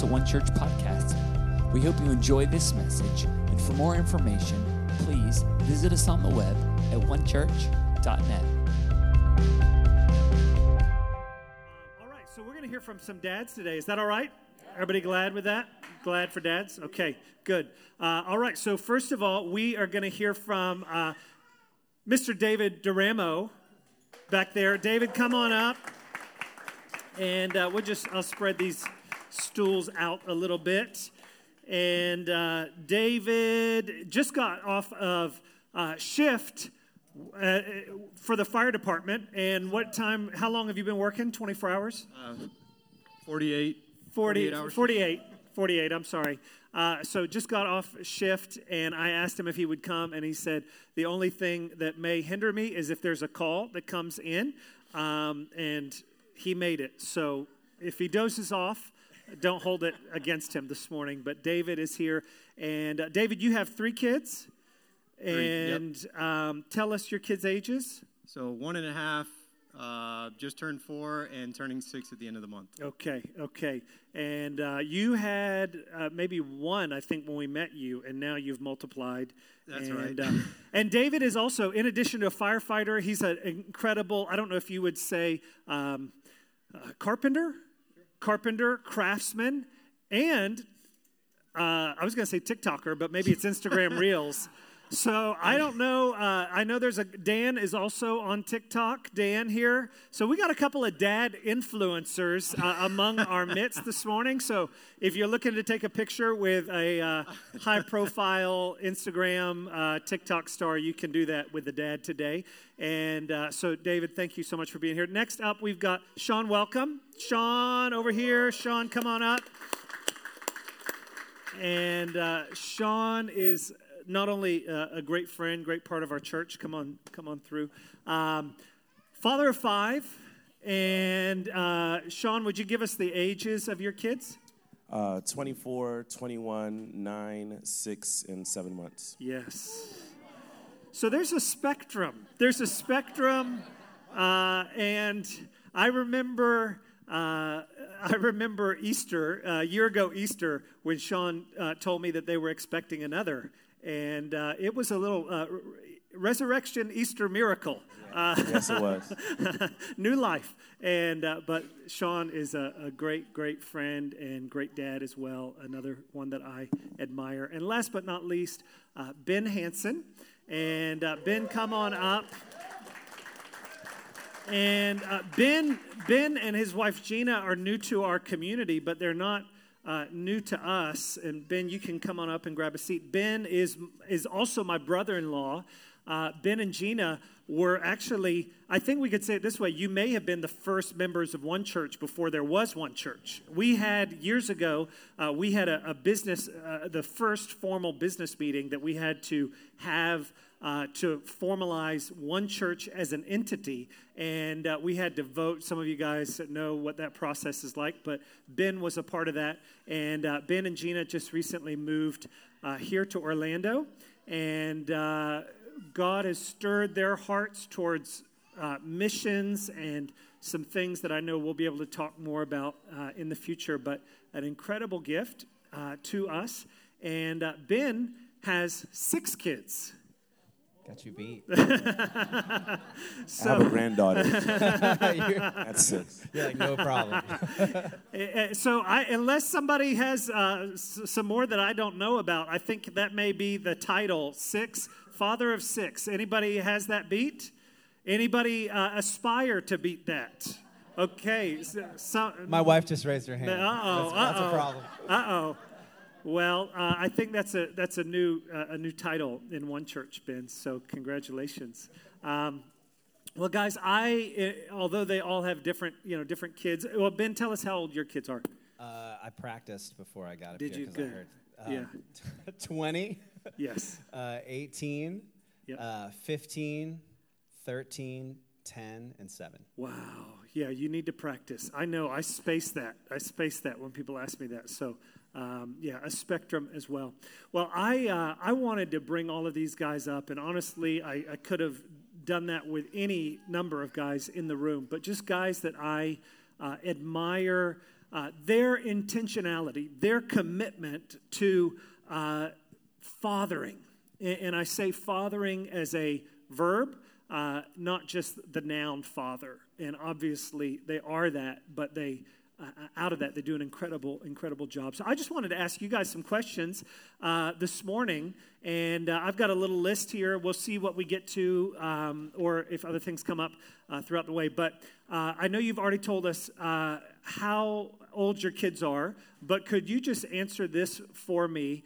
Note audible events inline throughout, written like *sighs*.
to One Church Podcast. We hope you enjoy this message, and for more information, please visit us on the web at onechurch.net. All right, so we're going to hear from some dads today. Is that all right? Everybody glad with that? Glad for dads? Okay, good. Uh, all right, so first of all, we are going to hear from uh, Mr. David Duramo back there. David, come on up. And uh, we'll just, I'll spread these stools out a little bit. And uh, David just got off of uh, shift uh, for the fire department. And what time, how long have you been working? 24 hours? 48. 40, 48 hours. 48, 48, I'm sorry. Uh, so just got off shift, and I asked him if he would come, and he said, The only thing that may hinder me is if there's a call that comes in, um, and he made it. So if he dozes off, don't hold it against him this morning. But David is here, and uh, David, you have three kids, Three, yep. and um, tell us your kids' ages. So one and a half, uh, just turned four, and turning six at the end of the month. Okay, okay. And uh, you had uh, maybe one, I think, when we met you, and now you've multiplied. That's and, right. uh, *laughs* and David is also, in addition to a firefighter, he's an incredible, I don't know if you would say, um, uh, carpenter, carpenter, craftsman, and uh, I was going to say TikToker, but maybe it's Instagram *laughs* Reels. So I don't know. Uh, I know there's a Dan is also on TikTok. Dan here. So we got a couple of dad influencers uh, among our *laughs* midst this morning. So if you're looking to take a picture with a uh, high-profile Instagram, uh, TikTok star, you can do that with the dad today. And uh, so, David, thank you so much for being here. Next up, we've got Sean. Welcome, Sean, over here. Sean, come on up. And uh, Sean is not only uh, a great friend, great part of our church. Come on, come on through. Um, father of five. And uh, Sean, would you give us the ages of your kids? Uh, 24, 21, 9, 6, and 7 months. Yes. So there's a spectrum. There's a spectrum, uh, and I remember. Uh, I remember Easter, uh, a year ago Easter, when Sean uh, told me that they were expecting another. And uh, it was a little uh, resurrection Easter miracle. Uh, Yes, it was. *laughs* new life. And uh, but Sean is a, a great, great friend and great dad as well. Another one that I admire. And last but not least, uh, Ben Hansen. And uh, Ben, come on up. And uh, Ben, Ben and his wife Gina are new to our community, but they're not uh, new to us. And Ben, you can come on up and grab a seat. Ben is is also my brother-in-law. Uh, ben and Gina were actually, I think we could say it this way: you may have been the first members of one church before there was one church. We had years ago, uh, we had a, a business, uh, the first formal business meeting that we had to have uh, to formalize one church as an entity. And uh, we had to vote. Some of you guys know what that process is like, but Ben was a part of that. And uh, Ben and Gina just recently moved uh, here to Orlando. And uh, God has stirred their hearts towards uh, missions and some things that I know we'll be able to talk more about in the future, but an incredible gift to us. And Ben has six kids. Got you beat. *laughs* I have a granddaughter. *laughs* That's six. you're like, no problem. Uh, *laughs* So, I, unless somebody has uh, s- some more that I don't know about, I think that may be the title six, father of six. Anybody has that beat? Anybody uh, aspire to beat that? Okay. So, so, My wife just raised her hand. Uh-oh, That's, that's a problem. Uh oh. Well, uh, I think that's a that's a new uh, a new title in one church, Ben. So congratulations. Um, well, guys, I uh, although they all have different you know different kids. Well, Ben, tell us how old your kids are. Uh, I practiced before I got up Did here you? 'cause Good. I heard. Yeah. *laughs* 20, Yes. *laughs* uh, 18, Yep. uh, 15, 13, 10, and 7. Wow. Yeah, you need to practice. I know. I space that. I space that when people ask me that. So, um, yeah, a spectrum as well. Well, I uh, I wanted to bring all of these guys up, and honestly, I, I could have done that with any number of guys in the room, but just guys that I uh, admire uh, their intentionality, their commitment to uh, fathering. And, and I say fathering as a verb, uh, not just the noun father. And obviously they are that, but they uh, out of that, they do an incredible, incredible job. So I just wanted to ask you guys some questions uh, this morning, and uh, I've got a little list here. We'll see what we get to, um, or if other things come up uh, throughout the way. But uh, I know you've already told us uh, how old your kids are, but could you just answer this for me?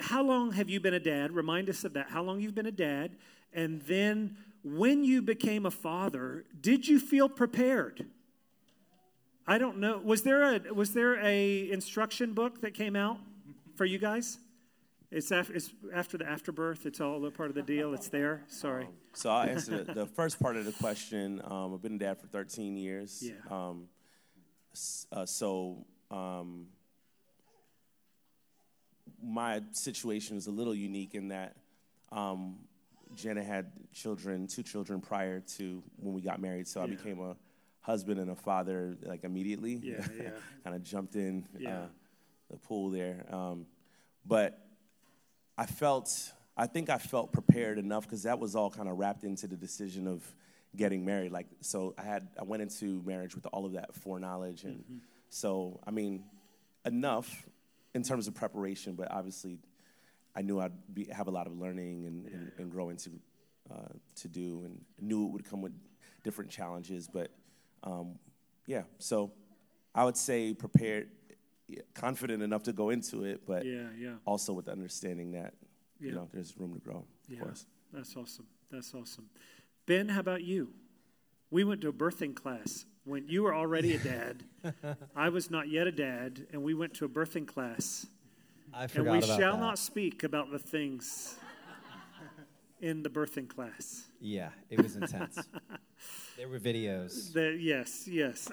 how long have you been a dad? Remind us of that. How long you've been a dad, and then when you became a father, did you feel prepared? I don't know. Was there a was there a instruction book that came out for you guys? It's after, it's after the afterbirth. It's all a part of the deal. It's there. Sorry. Um, so I'll answer the, the, first part of the question. Um, I've been a dad for 13 years. Yeah. Um, uh, so um, my situation is a little unique in that um, Jenna had children, two children prior to when we got married. So yeah. I became a husband and a father like immediately. Yeah, yeah. *laughs* kind of jumped in yeah. uh, the pool there. Um, but I felt, I think I felt prepared enough because that was all kind of wrapped into the decision of getting married. Like, so I had, I went into marriage with all of that foreknowledge, and mm-hmm. so I mean, enough in terms of preparation, but obviously, I knew I'd be, have a lot of learning and, yeah, and, and growing to uh, to do, and knew it would come with different challenges, but um, yeah, so I would say prepared, confident enough to go into it, but yeah, yeah. also with the understanding that yeah. you know there's room to grow. yeah, course. that's awesome. That's awesome. Ben, how about you? We went to a birthing class when you were already a dad. *laughs* I was not yet a dad, and we went to a birthing class. I forgot and we about shall that. not speak about the things in the birthing class. Yeah, it was intense. *laughs* there were videos. The, yes, yes.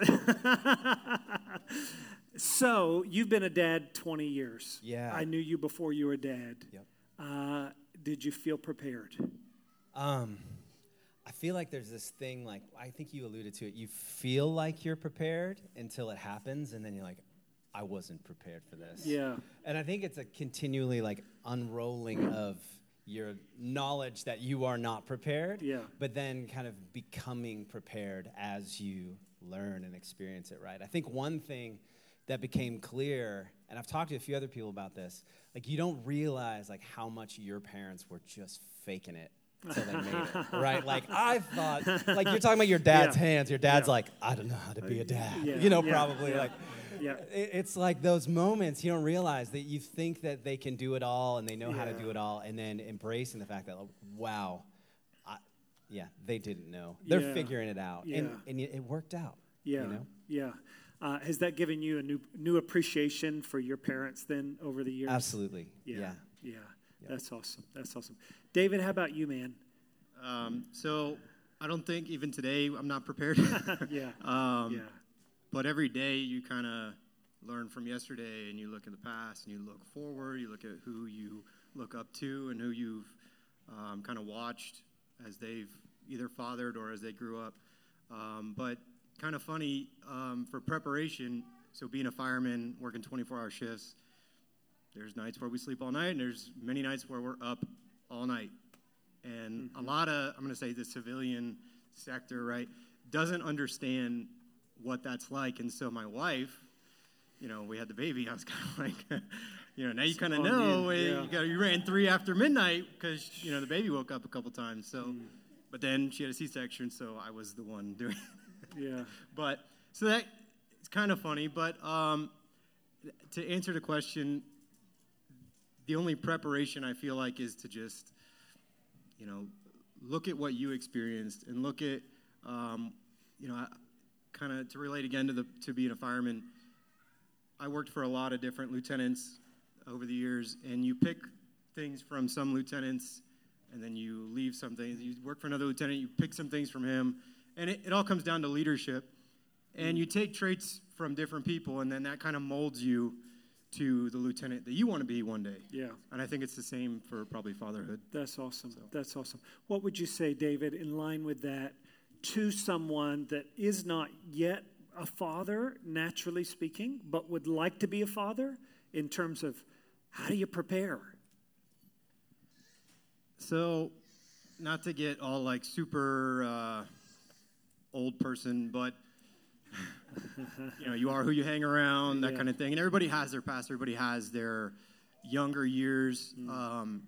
*laughs* so you've been a dad 20 years. Yeah. I knew you before you were a dad. Yep. Uh, did you feel prepared? Um, I feel like there's this thing, like, I think you alluded to it. You feel like you're prepared until it happens, and then you're like, I wasn't prepared for this. Yeah. And I think it's a continually, like, unrolling of your knowledge that you are not prepared, yeah. but then kind of becoming prepared as you learn and experience it, right? I think one thing that became clear, and I've talked to a few other people about this, like you don't realize like how much your parents were just faking it they made it, *laughs* right? Like I thought, like you're talking about your *laughs* dad's yeah. hands. Your dad's yeah. like, I don't know how to be a uh, dad, yeah. you know, probably like yeah. It's like those moments you don't realize that you think that they can do it all and they know yeah. how to do it all, and then embracing the fact that, like, wow, I, yeah, they didn't know. They're yeah. figuring it out, yeah. and, and it worked out. Yeah, you know? yeah. Uh, has that given you a new new appreciation for your parents then over the years? Absolutely. Yeah. Yeah. yeah. That's awesome. That's awesome. David, how about you, man? Um, so I don't think even today I'm not prepared. *laughs* yeah. *laughs* Um, yeah. But every day you kind of learn from yesterday and you look in the past and you look forward, you look at who you look up to and who you've um, kind of watched as they've either fathered or as they grew up. Um, but kind of funny um, for preparation, so being a fireman, working 24 hour shifts, there's nights where we sleep all night and there's many nights where we're up all night. And mm-hmm. a lot of, I'm going to say the civilian sector, right, doesn't understand what that's like. And so my wife, you know, we had the baby. *laughs* I was kind of like, you know, now you kind of know. Yeah. You, got, you ran three after midnight because you know the baby woke up a couple times. So, mm. but then she had a C-section, so I was the one *laughs* doing. yeah. But so that it's kind of funny. But um, to answer the question, the only preparation I feel like is to just, you know, look at what you experienced and look at, um, you know, kind of to relate again to the to being a fireman. I worked for a lot of different lieutenants over the years, and you pick things from some lieutenants, and then you leave some things. You work for another lieutenant, you pick some things from him, and it, it all comes down to leadership. And you take traits from different people, and then that kind of molds you to the lieutenant that you want to be one day. Yeah. And I think it's the same for probably fatherhood. That's awesome. So. That's awesome. What would you say, David, in line with that? To someone that is not yet a father, naturally speaking, but would like to be a father in terms of how do you prepare? So, not to get all like super uh, old person, but *laughs* you know, you are who you hang around, that Yeah. kind of thing. And everybody has their past, everybody has their younger years. Mm. Um,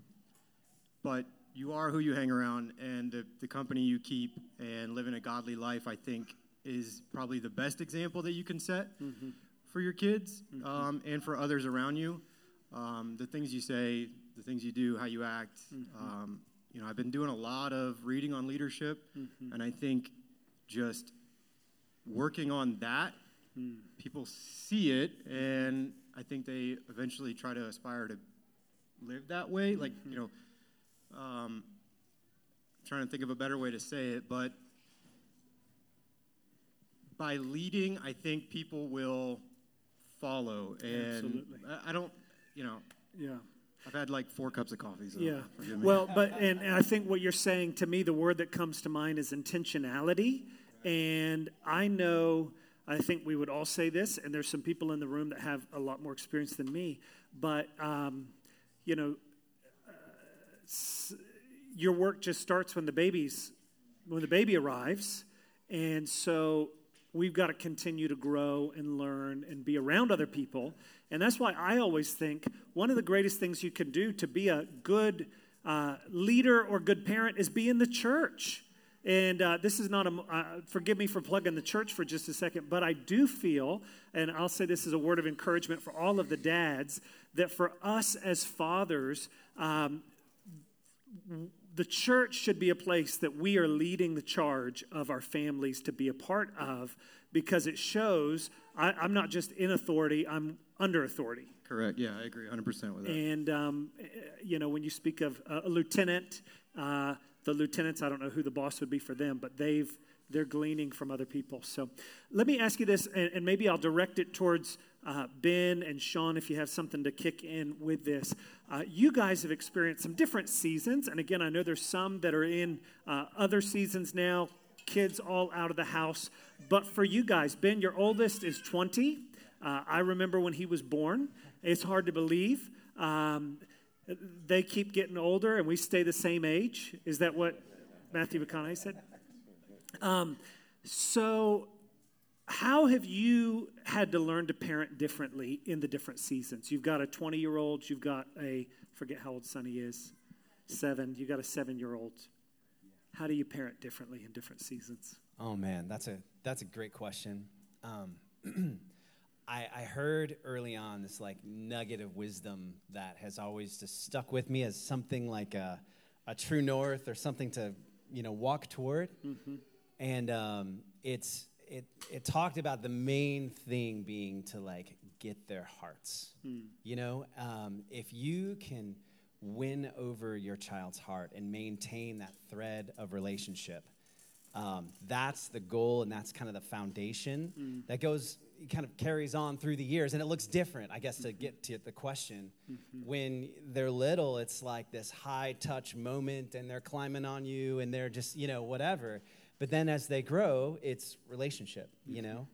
but you are who you hang around, and the, the company you keep and living a godly life, I think, is probably the best example that you can set Mm-hmm. for your kids um, and for others around you. Um, the things you say, the things you do, how you act. Mm-hmm. Um, you know, I've been doing a lot of reading on leadership, Mm-hmm. and I think just working on that, Mm. people see it, and I think they eventually try to aspire to live that way. Like, Mm-hmm. you know, um, trying to think of a better way to say it, but by leading, I think people will follow. And Absolutely. I, I don't, you know, Yeah. I've had like four cups of coffee. So Yeah. Well, but and, and I think what you're saying to me, the word that comes to mind is intentionality. And I know, I think we would all say this, and there's some people in the room that have a lot more experience than me. But um, you know, your work just starts when the baby's when the baby arrives, and so we've got to continue to grow and learn and be around other people. And that's why I always think one of the greatest things you can do to be a good uh, leader or good parent is be in the church. And uh, this is not a, uh, forgive me for plugging the church for just a second, but I do feel, and I'll say this as a word of encouragement for all of the dads, that for us as fathers, um, the church should be a place that we are leading the charge of our families to be a part of because it shows I, I'm not just in authority, I'm under authority. Correct. Yeah, I agree 100% with that. And, um, you know, when you speak of a a lieutenant, uh, the lieutenants, I don't know who the boss would be for them, but they've, they're gleaning from other people. So let me ask you this, and, and maybe I'll direct it towards uh, Ben and Sean if you have something to kick in with this. Uh, you guys have experienced some different seasons, and again, I know there's some that are in uh, other seasons now, kids all out of the house. But for you guys, Ben, your oldest is 20. Uh, I remember when he was born. It's hard to believe. Um, they keep getting older and we stay the same age. Is that what Matthew McConaughey said? Um, so, how have you had to learn to parent differently in the different seasons? You've got a 20 year old, you've got a, forget how old Sonny is, seven, you've got a seven year old. How do you parent differently in different seasons? Oh man, that's a that's a great question. Um, *clears throat* I, I heard early on this like nugget of wisdom that has always just stuck with me as something like a, a true north or something to you know walk toward. And um, it's it it talked about the main thing being to like get their hearts. You know, um, if you can win over your child's heart and maintain that thread of relationship um, that's the goal and that's kind of the foundation that goes kind of carries on through the years. And it looks different i guess to get to the question. When they're little it's like this high touch moment and they're climbing on you and they're just you know whatever but then as they grow it's relationship you know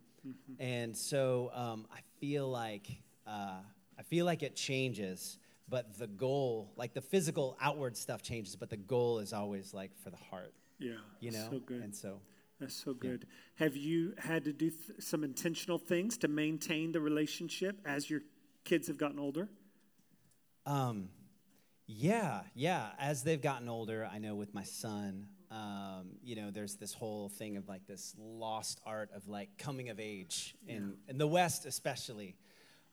and so um, i feel like uh, i feel like it changes but the goal like the physical outward stuff changes but the goal is always like for the heart Yeah, you know so good. and so That's so good. Have you had to do th- some intentional things to maintain the relationship as your kids have gotten older? Um, yeah, yeah. As they've gotten older, I know with my son, um, you know, there's this whole thing of like this lost art of like coming of age in, in the West, especially,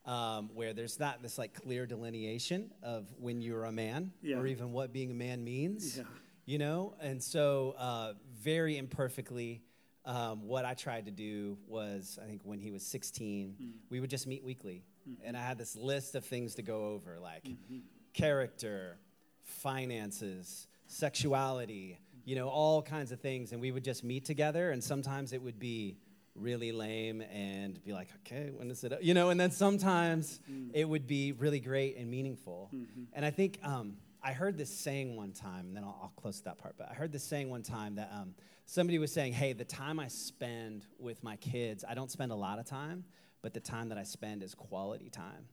um, where there's not this like clear delineation of when you're a man Yeah. or even what being a man means. Yeah. You know, and so uh, very imperfectly, um, what I tried to do was, I think when he was 16, we would just meet weekly. And I had this list of things to go over, like character, finances, sexuality, you know, all kinds of things. And we would just meet together, and sometimes it would be really lame and be like, okay, when is it? You know, and then sometimes it would be really great and meaningful. And I think um, I heard this saying one time, and then I'll, I'll close that part. But I heard this saying one time that um, somebody was saying, "Hey, the time I spend with my kids, I don't spend a lot of time, but the time that I spend is quality time."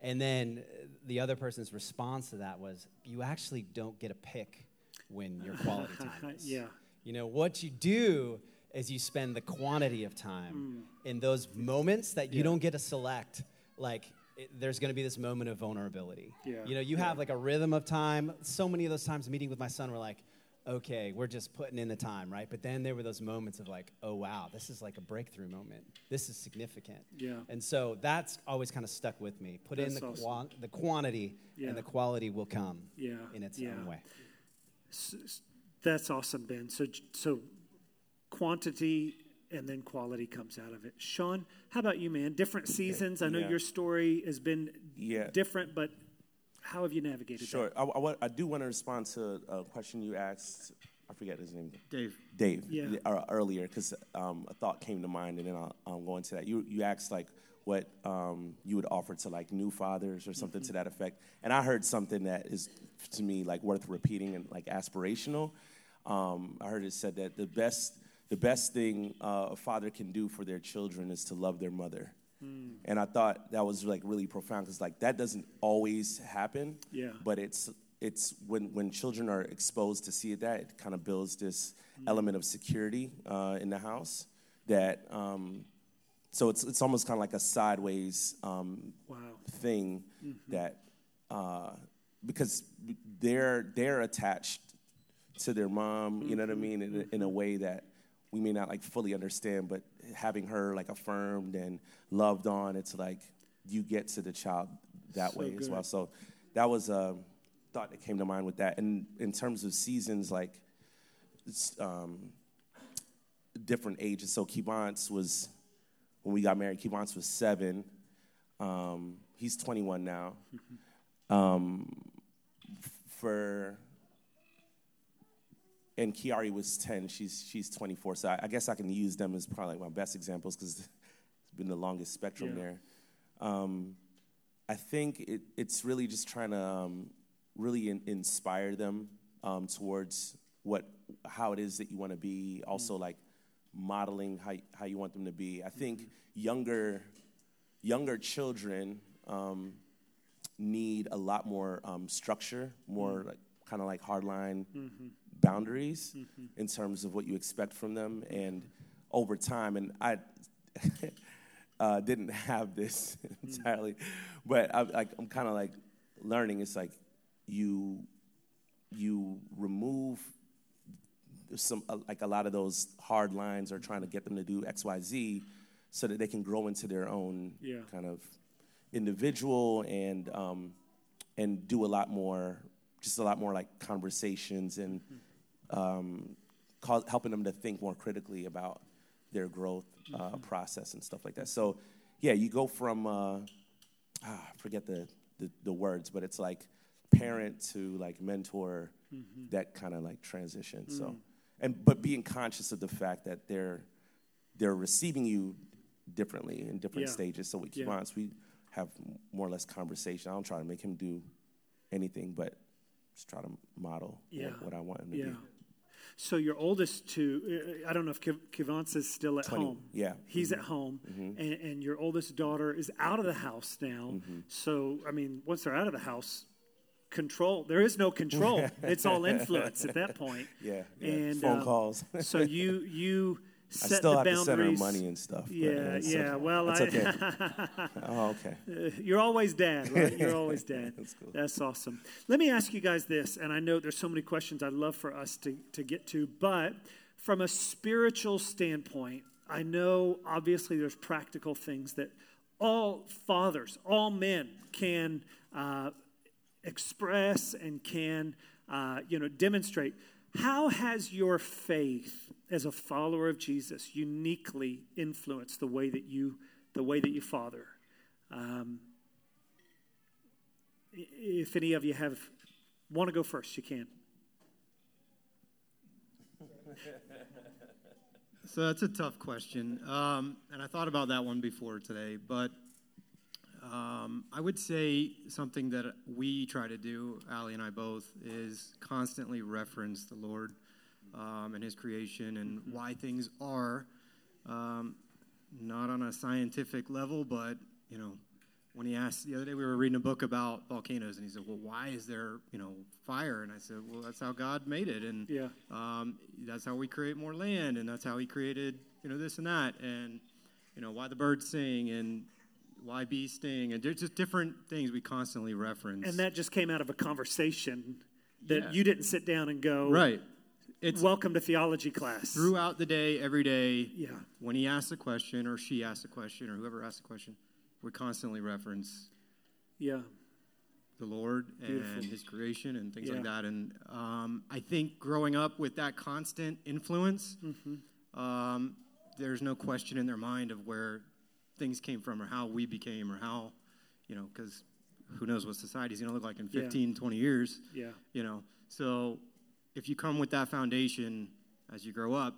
And then the other person's response to that was, "You actually don't get a pick when your quality *laughs* time is." Yeah. You know what you do is you spend the quantity of time mm. in those moments that you Yeah. don't get to select. Like it, there's going to be this moment of vulnerability. Yeah. You know, you have like a rhythm of time. So many of those times meeting with my son were like, okay, we're just putting in the time, right? But then there were those moments of like, oh wow, this is like a breakthrough moment. This is significant. Yeah. And so that's always kind of stuck with me. Put in the awesome. quan- the quantity, Yeah. and the quality will come. Yeah. In its Yeah. own way. S- s- That's awesome, Ben. So, so quantity and then quality comes out of it. Sean, how about you, man? Different seasons. I know Yeah. your story has been Yeah. different, but how have you navigated Sure. that? I, I, I do want to respond to a question you asked. I forget his name. Dave. Dave. Yeah. uh, earlier, because um, a thought came to mind, and then I'll, I'll go into that. You you asked like what um, you would offer to like new fathers or something Mm-hmm. to that effect, and I heard something that is to me like worth repeating and like aspirational. Um, I heard it said that the best the best thing uh, a father can do for their children is to love their mother. Hmm. And I thought that was like really profound because like that doesn't always happen. Yeah. But it's it's when when children are exposed to see that it kind of builds this element of security uh, in the house that um, so it's it's almost kind of like a sideways um, Wow. thing that uh, because they're they're attached to their mom, you know what I mean, in a, in a way that we may not like fully understand, but having her like affirmed and loved on, it's like you get to the child that So way as well. So that was a thought that came to mind with that. And in terms of seasons, like um, different ages. So Kibance was when we got married. Kibance was seven. Um, he's 21 now. Um, for and Kiari was 10. She's she's 24. So I, I guess I can use them as probably like my best examples because *laughs* it's been the longest spectrum Yeah. there. Um, I think it, it's really just trying to um, really in, inspire them um, towards what how it is that you want to be. Also, like modeling how how you want them to be. I think younger younger children um, need a lot more um, structure, more like kind of like hardline boundaries in terms of what you expect from them, and over time. And I *laughs* uh, didn't have this *laughs* entirely, but I, like I'm kind of like learning. It's like you you remove some uh, like a lot of those hard lines are trying to get them to do X Y Z, so that they can grow into their own Yeah. kind of individual and um, and do a lot more, just a lot more like conversations and um, cause, helping them to think more critically about their growth uh, process and stuff like that. So, yeah, you go from uh, ah, I forget the, the the words, but it's like parent to like mentor, that kind of like transition. So, and but being conscious of the fact that they're they're receiving you differently in different Yeah. stages. So with Yeah. Kibance, we have more or less conversation. I don't try to make him do anything, but just try to model Yeah. what, what I want him to Yeah. do. So your oldest two, I don't know if Kivance is still at 20, home. yeah. He's at home, and, and your oldest daughter is out of the house now. Mm-hmm. So, I mean, once they're out of the house, control, there is no control. *laughs* it's all influence at that point. *laughs* Yeah, yeah. And phone uh, calls. *laughs* so you, you set I still the have to send her money and stuff. Yeah, it's yeah. okay. Well, That's I, okay. oh, okay. You're always dad, right? You're always dad. That's cool. That's awesome. Let me ask you guys this, and I know there's so many questions I'd love for us to, to get to, but from a spiritual standpoint, I know obviously there's practical things that all fathers, all men can uh, express and can, uh, you know, demonstrate. How has your faith as a follower of Jesus uniquely influenced the way that you, the way that you father? Um, if any of you have want to go first, you can. So that's a tough question, um, and I thought about that one before today. But Um, I would say something that we try to do, Ali and I both, is constantly reference the Lord um, and His creation and why things are, um, not on a scientific level, but you know, when he asked the other day, we were reading a book about volcanoes, and he said, "Well, why is there you know fire?" And I said, "Well, that's how God made it, and Yeah. um, that's how we create more land, and that's how He created you know this and that, and you know why the birds sing and why bees sting, and there's just different things we constantly reference. And that just came out of a conversation that Yeah. you didn't sit down and go, right, it's welcome to theology class. throughout the day, every day. Yeah. When he asks a question, or she asks a question, or whoever asks a question, we constantly reference Yeah. the Lord Beautiful. and His creation and things Yeah. like that. And um, I think growing up with that constant influence, Mm-hmm. um, there's no question in their mind of where things came from or how we became or how, you know, because who knows what society's going to look like in Yeah. 15, 20 years, Yeah. you know. So if you come with that foundation as you grow up,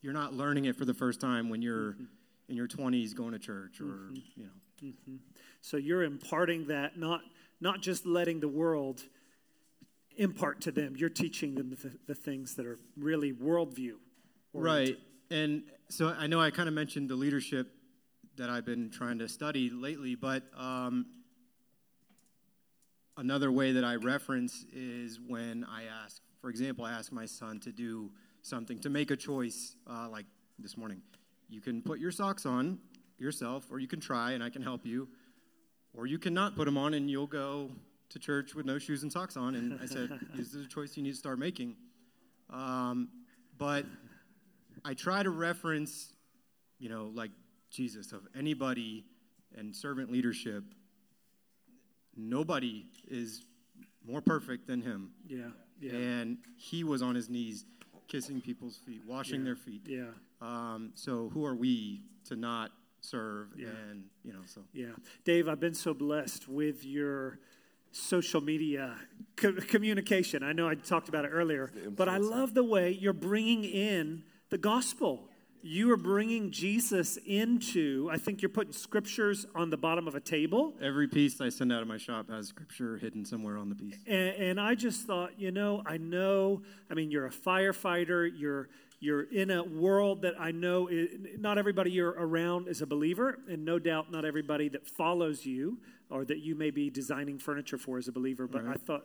you're not learning it for the first time when you're Mm-hmm. in your 20s going to church or, you know. So you're imparting that, not not just letting the world impart to them. You're teaching them the, the things that are really worldview. Right. And so I know I kind of mentioned the leadership that I've been trying to study lately, but um, another way that I reference is when I ask, for example, I ask my son to do something, to make a choice, uh, like this morning. You can put your socks on yourself, or you can try and I can help you, or you cannot put them on and you'll go to church with no shoes and socks on. And I said, *laughs* This is a choice you need to start making. Um, but I try to reference, you know, like Jesus, of anybody and servant leadership. Nobody is more perfect than him. Yeah. Yeah. And he was on his knees kissing people's feet, washing their feet. yeah. Um, so who are we to not serve? Yeah. And, you know, so. Yeah. Dave, I've been so blessed with your social media co- communication. I know I talked about it earlier, but I love the way you're bringing in the gospel. You are bringing Jesus into, I think you're putting scriptures on the bottom of a table. Every piece I send out of my shop has scripture hidden somewhere on the piece. And, and I just thought, you know, I know. I mean, you're a firefighter. You're you're in a world that I know i not everybody you're around is a believer, and no doubt not everybody that follows you or that you may be designing furniture for is a believer. But I thought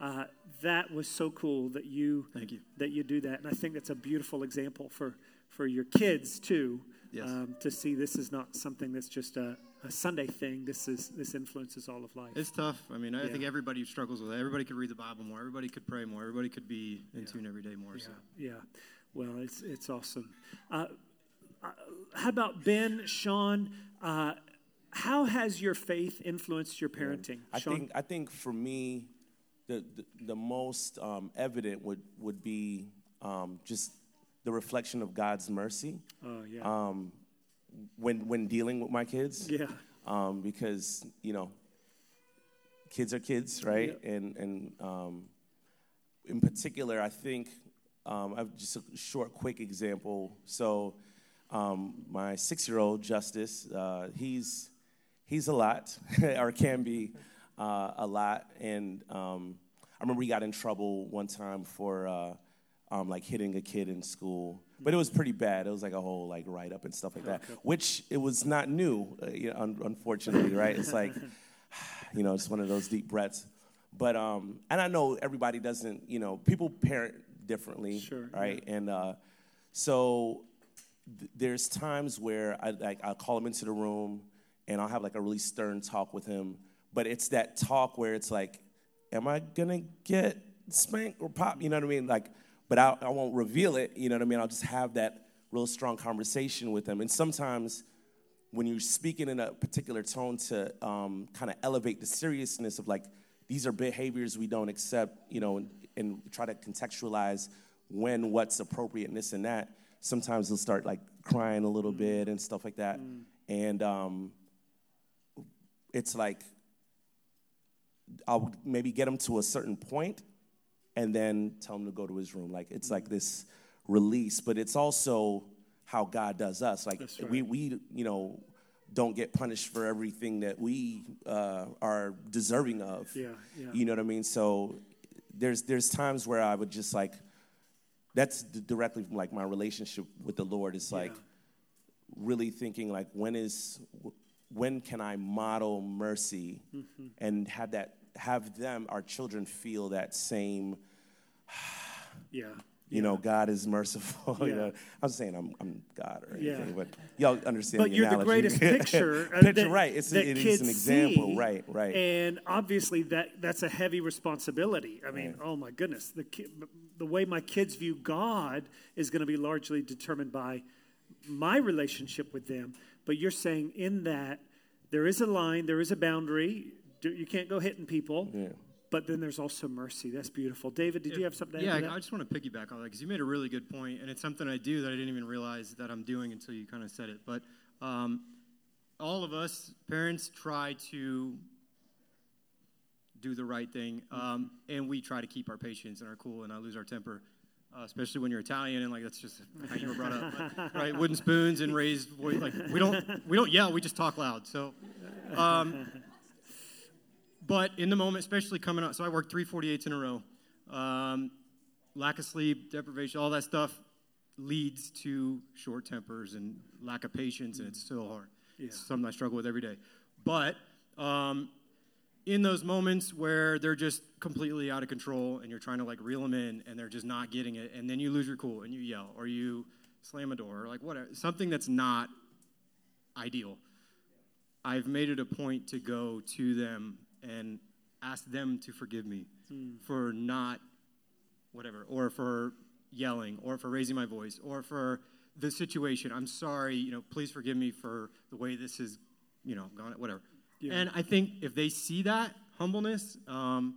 uh, that was so cool that you Thank you. that you do that, and I think that's a beautiful example for for your kids too. Yes. Um, to see this is not something that's just a, a Sunday thing. This is this influences all of life. It's tough. I mean, I Yeah. think everybody struggles with it. Everybody could read the Bible more. Everybody could pray more. Everybody could be in tune every day more. So. Yeah, well, it's it's awesome. Uh, uh, how about Ben, Sean? Uh, how has your faith influenced your parenting, I Sean? think I think for me, the the, the most um, evident would would be um, just the reflection of God's mercy oh yeah, um, when when dealing with my kids. yeah, um, because you know kids are kids, right? And and um, in particular, I think um, I've just a short, quick example. So um, my six-year-old Justice, uh, he's he's a lot, *laughs* or can be uh, a lot, and um, I remember he got in trouble one time for. Uh, um, like hitting a kid in school, but it was pretty bad. It was like a whole like write up and stuff like that, which it was not new, uh, you know, un- unfortunately, right? It's like, *sighs* you know, it's one of those deep breaths. But um, and I know everybody doesn't, you know, people parent differently, Sure, right? And uh, so th- there's times where I like I'll call him into the room and I'll have like a really stern talk with him, but it's that talk where it's like, am I gonna get spanked or pop? You know what I mean? Like, but I, I won't reveal it. You know what I mean? I'll just have that real strong conversation with them. And sometimes when you're speaking in a particular tone to um, kind of elevate the seriousness of like these are behaviors we don't accept, you know, and, and try to contextualize when what's appropriate and this and that. Sometimes they'll start like crying a little bit and stuff like that, and um, it's like I'll maybe get him to a certain point, and then tell him to go to his room. Like it's like this release, but it's also how God does us. Like right. we we you know don't get punished for everything that we uh, are deserving of. Yeah, yeah. You know what I mean? So there's there's times where I would just like that's d- directly from like my relationship with the Lord. It's like Yeah. really thinking like when is when can I model mercy Mm-hmm. and have that have them our children feel that same *sighs* Yeah. you know God is merciful. *laughs* you Yeah. know, I'm saying I'm I'm God or Yeah. anything, but y'all understand. But the you're the greatest *laughs* picture. uh, Picture, that- right? It's that it is kids an example, see, right? Right. And obviously, that that's a heavy responsibility. I mean, oh my goodness, the the way my kids view God is going to be largely determined by my relationship with them. But you're saying in that there is a line, there is a boundary. Do- You can't go hitting people. Yeah. But then there's also mercy. That's beautiful. David, did you have something to yeah, add to I, I just want to piggyback on that because you made a really good point, and it's something I do that I didn't even realize that I'm doing until you kind of said it. But um, all of us parents try to do the right thing, um, and we try to keep our patience and our cool and not lose our temper. Uh, especially when you're Italian and like that's just how you were brought up, but, right? Wooden spoons and raised voice. Like we don't we don't yell, we just talk loud. So, um, but in the moment, especially coming out, so I worked three 48s in a row. Um, lack of sleep, deprivation, all that stuff leads to short tempers and lack of patience, and it's still hard. It's something I struggle with every day. But um, in those moments where they're just completely out of control and you're trying to like reel them in and they're just not getting it, and then you lose your cool and you yell or you slam a door or like whatever, something that's not ideal. I've made it a point to go to them and ask them to forgive me for not whatever, or for yelling, or for raising my voice, or for the situation. I'm sorry, you know, please forgive me for the way this is, you know, gone, whatever. And I think if they see that humbleness, um,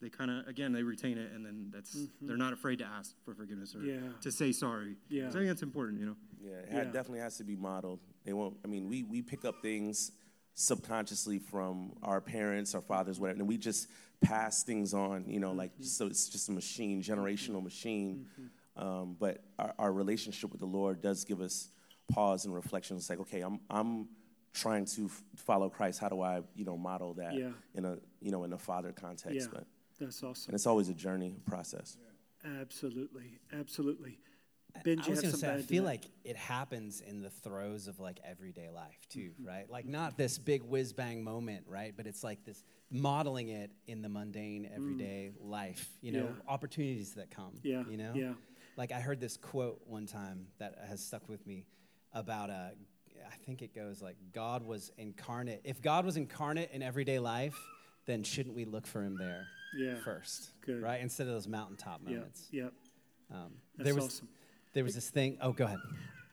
they kind of, again, they retain it, and then that's, they're not afraid to ask for forgiveness or Mm-hmm. Yeah. to say sorry. Yeah. So I think that's important, you know. Yeah, it Yeah. definitely has to be modeled. They won't. I mean, we we pick up things subconsciously from our parents, our fathers, whatever, and we just pass things on. You know, like mm-hmm. so it's just a machine, mm-hmm. generational machine. Mm-hmm. Um, but our, our relationship with the Lord does give us pause and reflection. It's like, okay, I'm I'm trying to f- follow Christ. How do I, you know, model that Yeah. in a you know in a father context? Yeah, But that's awesome. and it's always a journey, a process. Absolutely, absolutely. Ben, I was gonna say, I feel like it happens in the throes of like everyday life too, Mm-hmm. right? Like not this big whiz bang moment, right? But it's like this modeling it in the mundane everyday life, you know, Mm. Yeah. opportunities that come. Yeah, You know? yeah. Like I heard this quote one time that has stuck with me about uh I think it goes like God was incarnate. If God was incarnate in everyday life, then shouldn't we look for him there Yeah. first? Good. Right? Instead of those mountaintop Yep, moments. yep. Um, That's there was awesome. There was this thing. Oh, go ahead.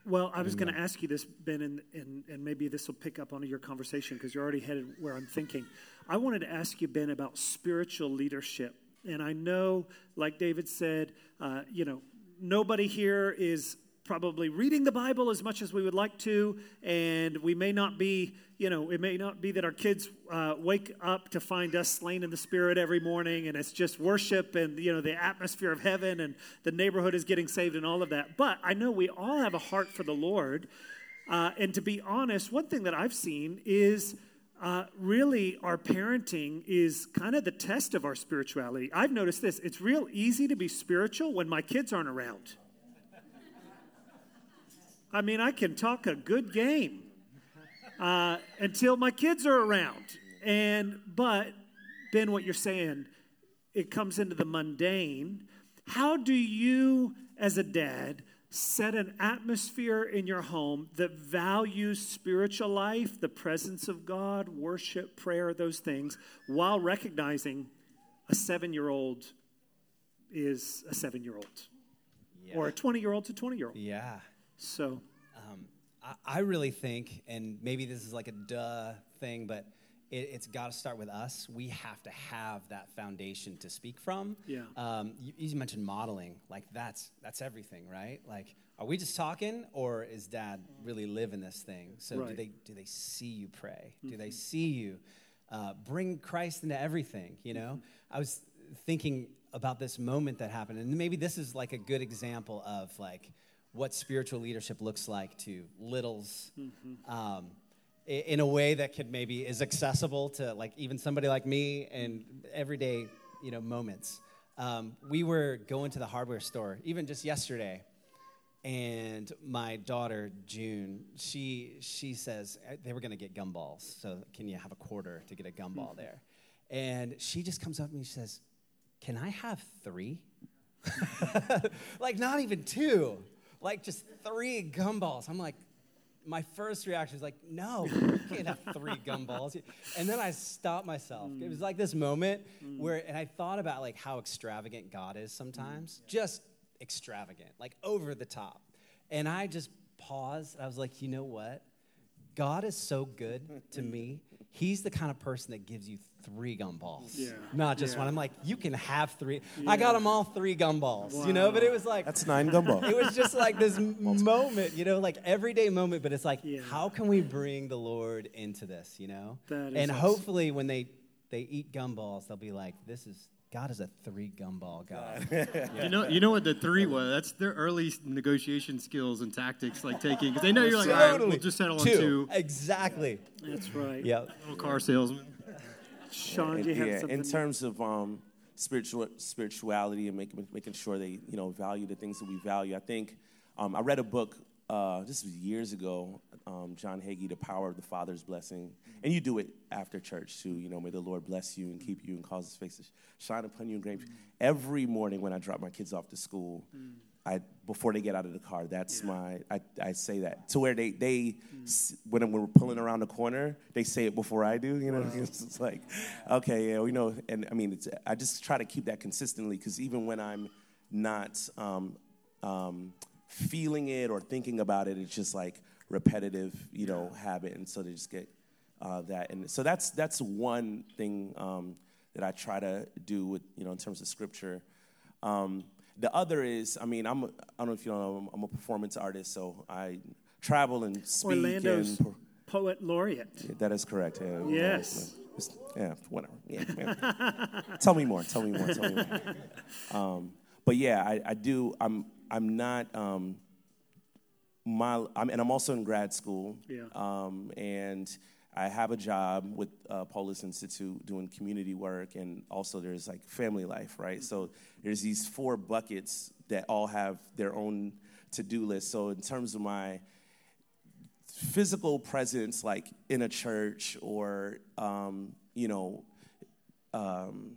Well, I was going to ask you this, Ben, and, and, and maybe this will pick up on your conversation because you're already headed where I'm thinking. I wanted to ask you, Ben, about spiritual leadership. And I know, like David said, uh, you know, nobody here is probably reading the Bible as much as we would like to, and we may not be, you know, it may not be that our kids uh, wake up to find us slain in the Spirit every morning, and it's just worship and you know the atmosphere of heaven, and the neighborhood is getting saved and all of that. But I know we all have a heart for the Lord, uh, and to be honest, one thing that I've seen is. Uh, really, our parenting is kind of the test of our spirituality. I've noticed this. It's real easy to be spiritual when my kids aren't around. I mean, I can talk a good game uh, until my kids are around. And but Ben, what you're saying, it comes into the mundane. How do you, as a dad, set an atmosphere in your home that values spiritual life, the presence of God, worship, prayer, those things, while recognizing a seven-year-old is a seven-year-old, or a 20 year old to twenty-year-old? Yeah. So, Um, I, I really think, and maybe this is like a duh thing, but it, it's got to start with us. We have to have that foundation to speak from. Yeah. Um, you, you mentioned modeling, like that's that's everything, right? Like, are we just talking, or is Dad really living this thing? So do they do they see you pray? Do they see you uh, bring Christ into everything? You know, I was thinking about this moment that happened, and maybe this is like a good example of like what spiritual leadership looks like to littles. Um, in a way that could maybe is accessible to like even somebody like me and everyday you know moments. Um, we were going to the hardware store even just yesterday, and my daughter June, she she says uh, they were going to get gumballs. So can you have a quarter to get a gumball there? And she just comes up to me and she says, "Can I have three? *laughs* like not even two, like just three gumballs." I'm like. My first reaction was like, no, you can't have three *laughs* gumballs. And then I stopped myself. It was like this moment mm. where, and I thought about like how extravagant God is sometimes. Mm. Just extravagant, like over the top. And I just paused. I was like, you know what? God is so good to *laughs* me. He's the kind of person that gives you three gumballs, Yeah. not just Yeah. one. I'm like, you can have three. I got them all three gumballs, you know. But it was like That's nine gumballs. *laughs* it was just like this *laughs* moment, you know, like everyday moment. But it's like, Yeah. how can we bring the Lord into this, you know? That is and awesome. hopefully, when they they eat gumballs, they'll be like, this is God is a three gumball God. *laughs* You know, you know what the three was? That's their early negotiation skills and tactics, like taking. Because they know you're like, all right, we'll just settle on two. Exactly. That's right. Yep. Little car salesman. Sean, do you have yeah, something? in terms of um, spiritual spirituality and making making sure they you know value the things that we value. I think um, I read a book. Uh, this was years ago. Um, John Hagee, The Power of the Father's Blessing, and you do it after church too. You know, may the Lord bless you and keep you and cause His face to shine upon you and great. Every morning when I drop my kids off to school, I before they get out of the car, that's my I, I say that to where they they s when we're pulling around the corner, they say it before I do. You know, *laughs* it's just like okay, yeah, we know. And I mean, it's, I just try to keep that consistently because even when I'm not um, um, feeling it or thinking about it, it's just like repetitive, you know, habit, and so they just get uh, that. And so that's that's one thing um, that I try to do with you know in terms of scripture. Um, the other is, I mean, I'm I don't know if you know, I'm, a performance artist, so I travel and speak. Orlando's and poet laureate. that is correct. Yeah, Yes. Yeah, whatever. Yeah, yeah. tell me more. Tell me more. Tell me more. *laughs* Um, but yeah, I, I do. I'm. I'm not. Um, my. I'm, and I'm also in grad school. Yeah. Um, and I have a job with uh, Polis Institute doing community work, and also there's like family life, right? So there's these four buckets that all have their own to-do list. So in terms of my physical presence, like in a church or, um, you know, um,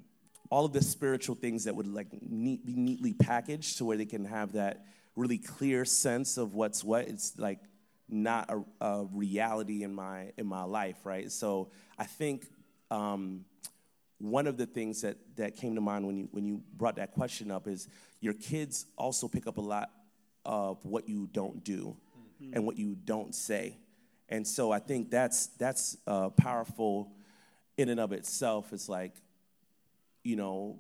all of the spiritual things that would like neat, be neatly packaged to where they can have that really clear sense of what's what. It's like not a, a reality in my in my life, right? So I think um, one of the things that that came to mind when you when you brought that question up is your kids also pick up a lot of what you don't do and what you don't say, and so I think that's that's uh, powerful in and of itself. It's like you know,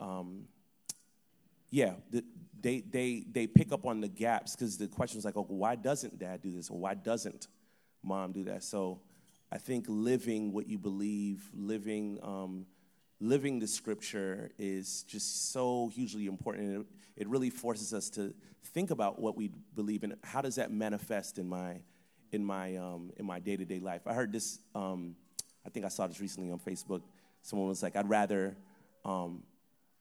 um, yeah, the, they they they pick up on the gaps because the question is like, oh, why doesn't dad do this, or why doesn't mom do that? So I think living what you believe, living um, living the scripture is just so hugely important. And it, it really forces us to think about what we believe in. How does that manifest in my in my um, in my day to day life? I heard this. Um, I think I saw this recently on Facebook. Someone was like, "I'd rather." Um,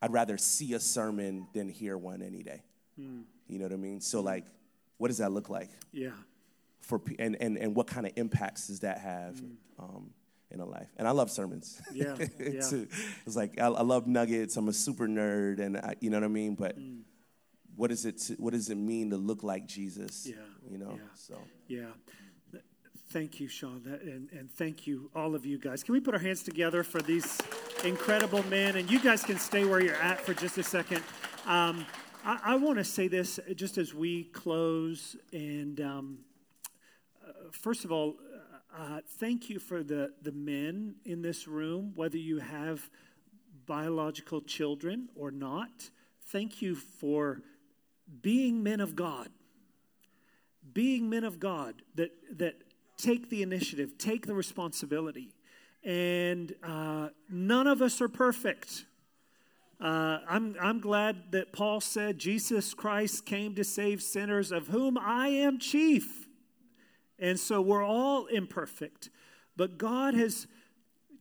I'd rather see a sermon than hear one any day. You know what I mean? So, like, what does that look like Yeah. for and and and what kind of impacts does that have um, in a life? And I love sermons. Yeah, *laughs* yeah. It's like I, I love nuggets. I'm a super nerd, and I, you know what I mean. But what does it to, what does it mean to look like Jesus? Yeah, you know. yeah. So Yeah. Th- Thank you, Sean, that, and, and thank you, all of you guys. Can we put our hands together for these incredible men? And you guys can stay where you're at for just a second. Um, I, I want to say this just as we close. And um, uh, first of all, uh, thank you for the, the men in this room, whether you have biological children or not. Thank you for being men of God being men of God that that take the initiative, take the responsibility, and uh, none of us are perfect. Uh, I'm I'm glad that Paul said Jesus Christ came to save sinners, of whom I am chief. And so we're all imperfect, but God has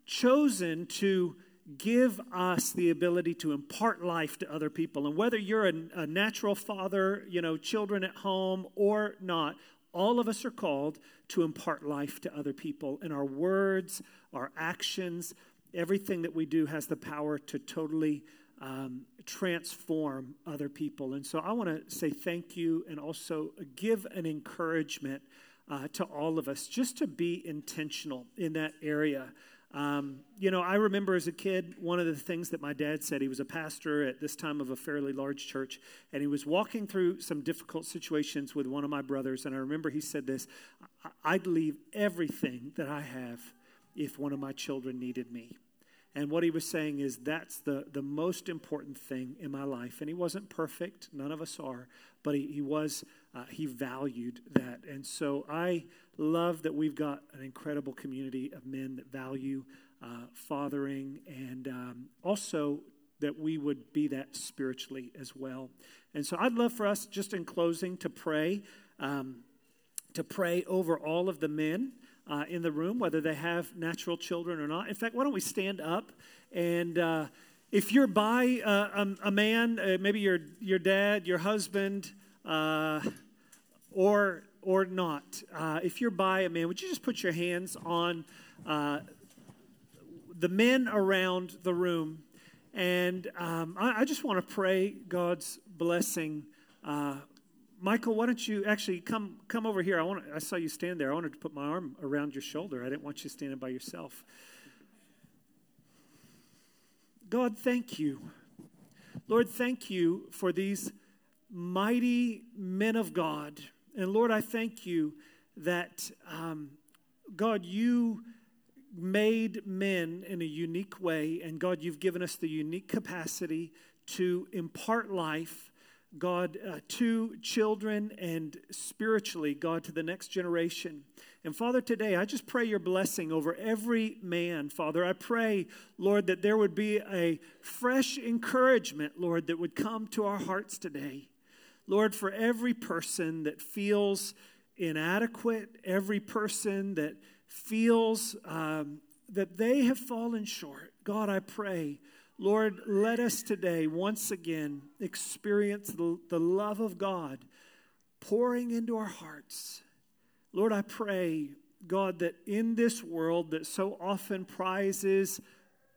chosen to give us the ability to impart life to other people. And whether you're a, a, natural father, you know, children at home or not, all of us are called to impart life to other people. And our words, our actions, everything that we do has the power to totally um, transform other people. And so I want to say thank you and also give an encouragement uh, to all of us just to be intentional in that area. Um, you know, I remember as a kid, one of the things that my dad said, he was a pastor at this time of a fairly large church, and he was walking through some difficult situations with one of my brothers. And I remember he said this I'd leave everything that I have if one of my children needed me. And what he was saying is that's the, the most important thing in my life. And he wasn't perfect, none of us are, but he, he was, uh, he valued that. And so I love that we've got an incredible community of men that value uh, fathering and um, also that we would be that spiritually as well. And so I'd love for us, just in closing, to pray, um, to pray over all of the men uh, in the room, whether they have natural children or not. In fact, why don't we stand up and uh, if you're by uh, a, a, man, uh, maybe your your dad, your husband, uh, or or not, uh, if you're by a man, would you just put your hands on the men around the room? And um, I, I, just want to pray God's blessing Michael, why don't you actually come come over here? I want I saw you stand there. I wanted to put my arm around your shoulder. I didn't want you standing by yourself. God, thank you. Lord, thank you for these mighty men of God. And Lord, I thank you that, um, God, you made men in a unique way. And God, you've given us the unique capacity to impart life God, uh, to children and spiritually, God, to the next generation. And Father, today I just pray your blessing over every man, Father. I pray, Lord, that there would be a fresh encouragement, Lord, that would come to our hearts today. Lord, for every person that feels inadequate, every person that feels um, that they have fallen short, God, I pray Lord, let us today once again experience the, the love of God pouring into our hearts. Lord, I pray, God, that in this world that so often prizes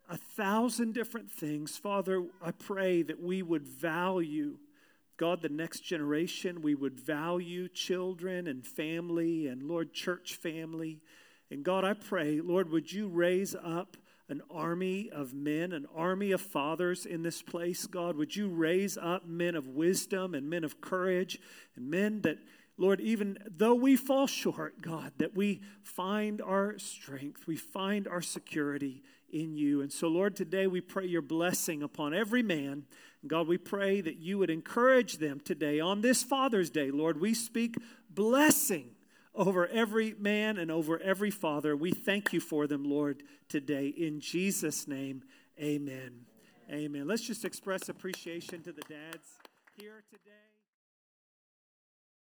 a thousand different things, Father, I pray that we would value, God, the next generation. We would value children and family and, Lord, church family. And God, I pray, Lord, would you raise up an army of men, an army of fathers in this place, God. Would you raise up men of wisdom and men of courage and men that, Lord, even though we fall short, God, that we find our strength, we find our security in you. And so, Lord, today we pray your blessing upon every man. God, we pray that you would encourage them today on this Father's Day. Lord, we speak blessing over every man and over every father. We thank you for them, Lord, today. In Jesus' name, amen. Amen. Let's just express appreciation to the dads here today.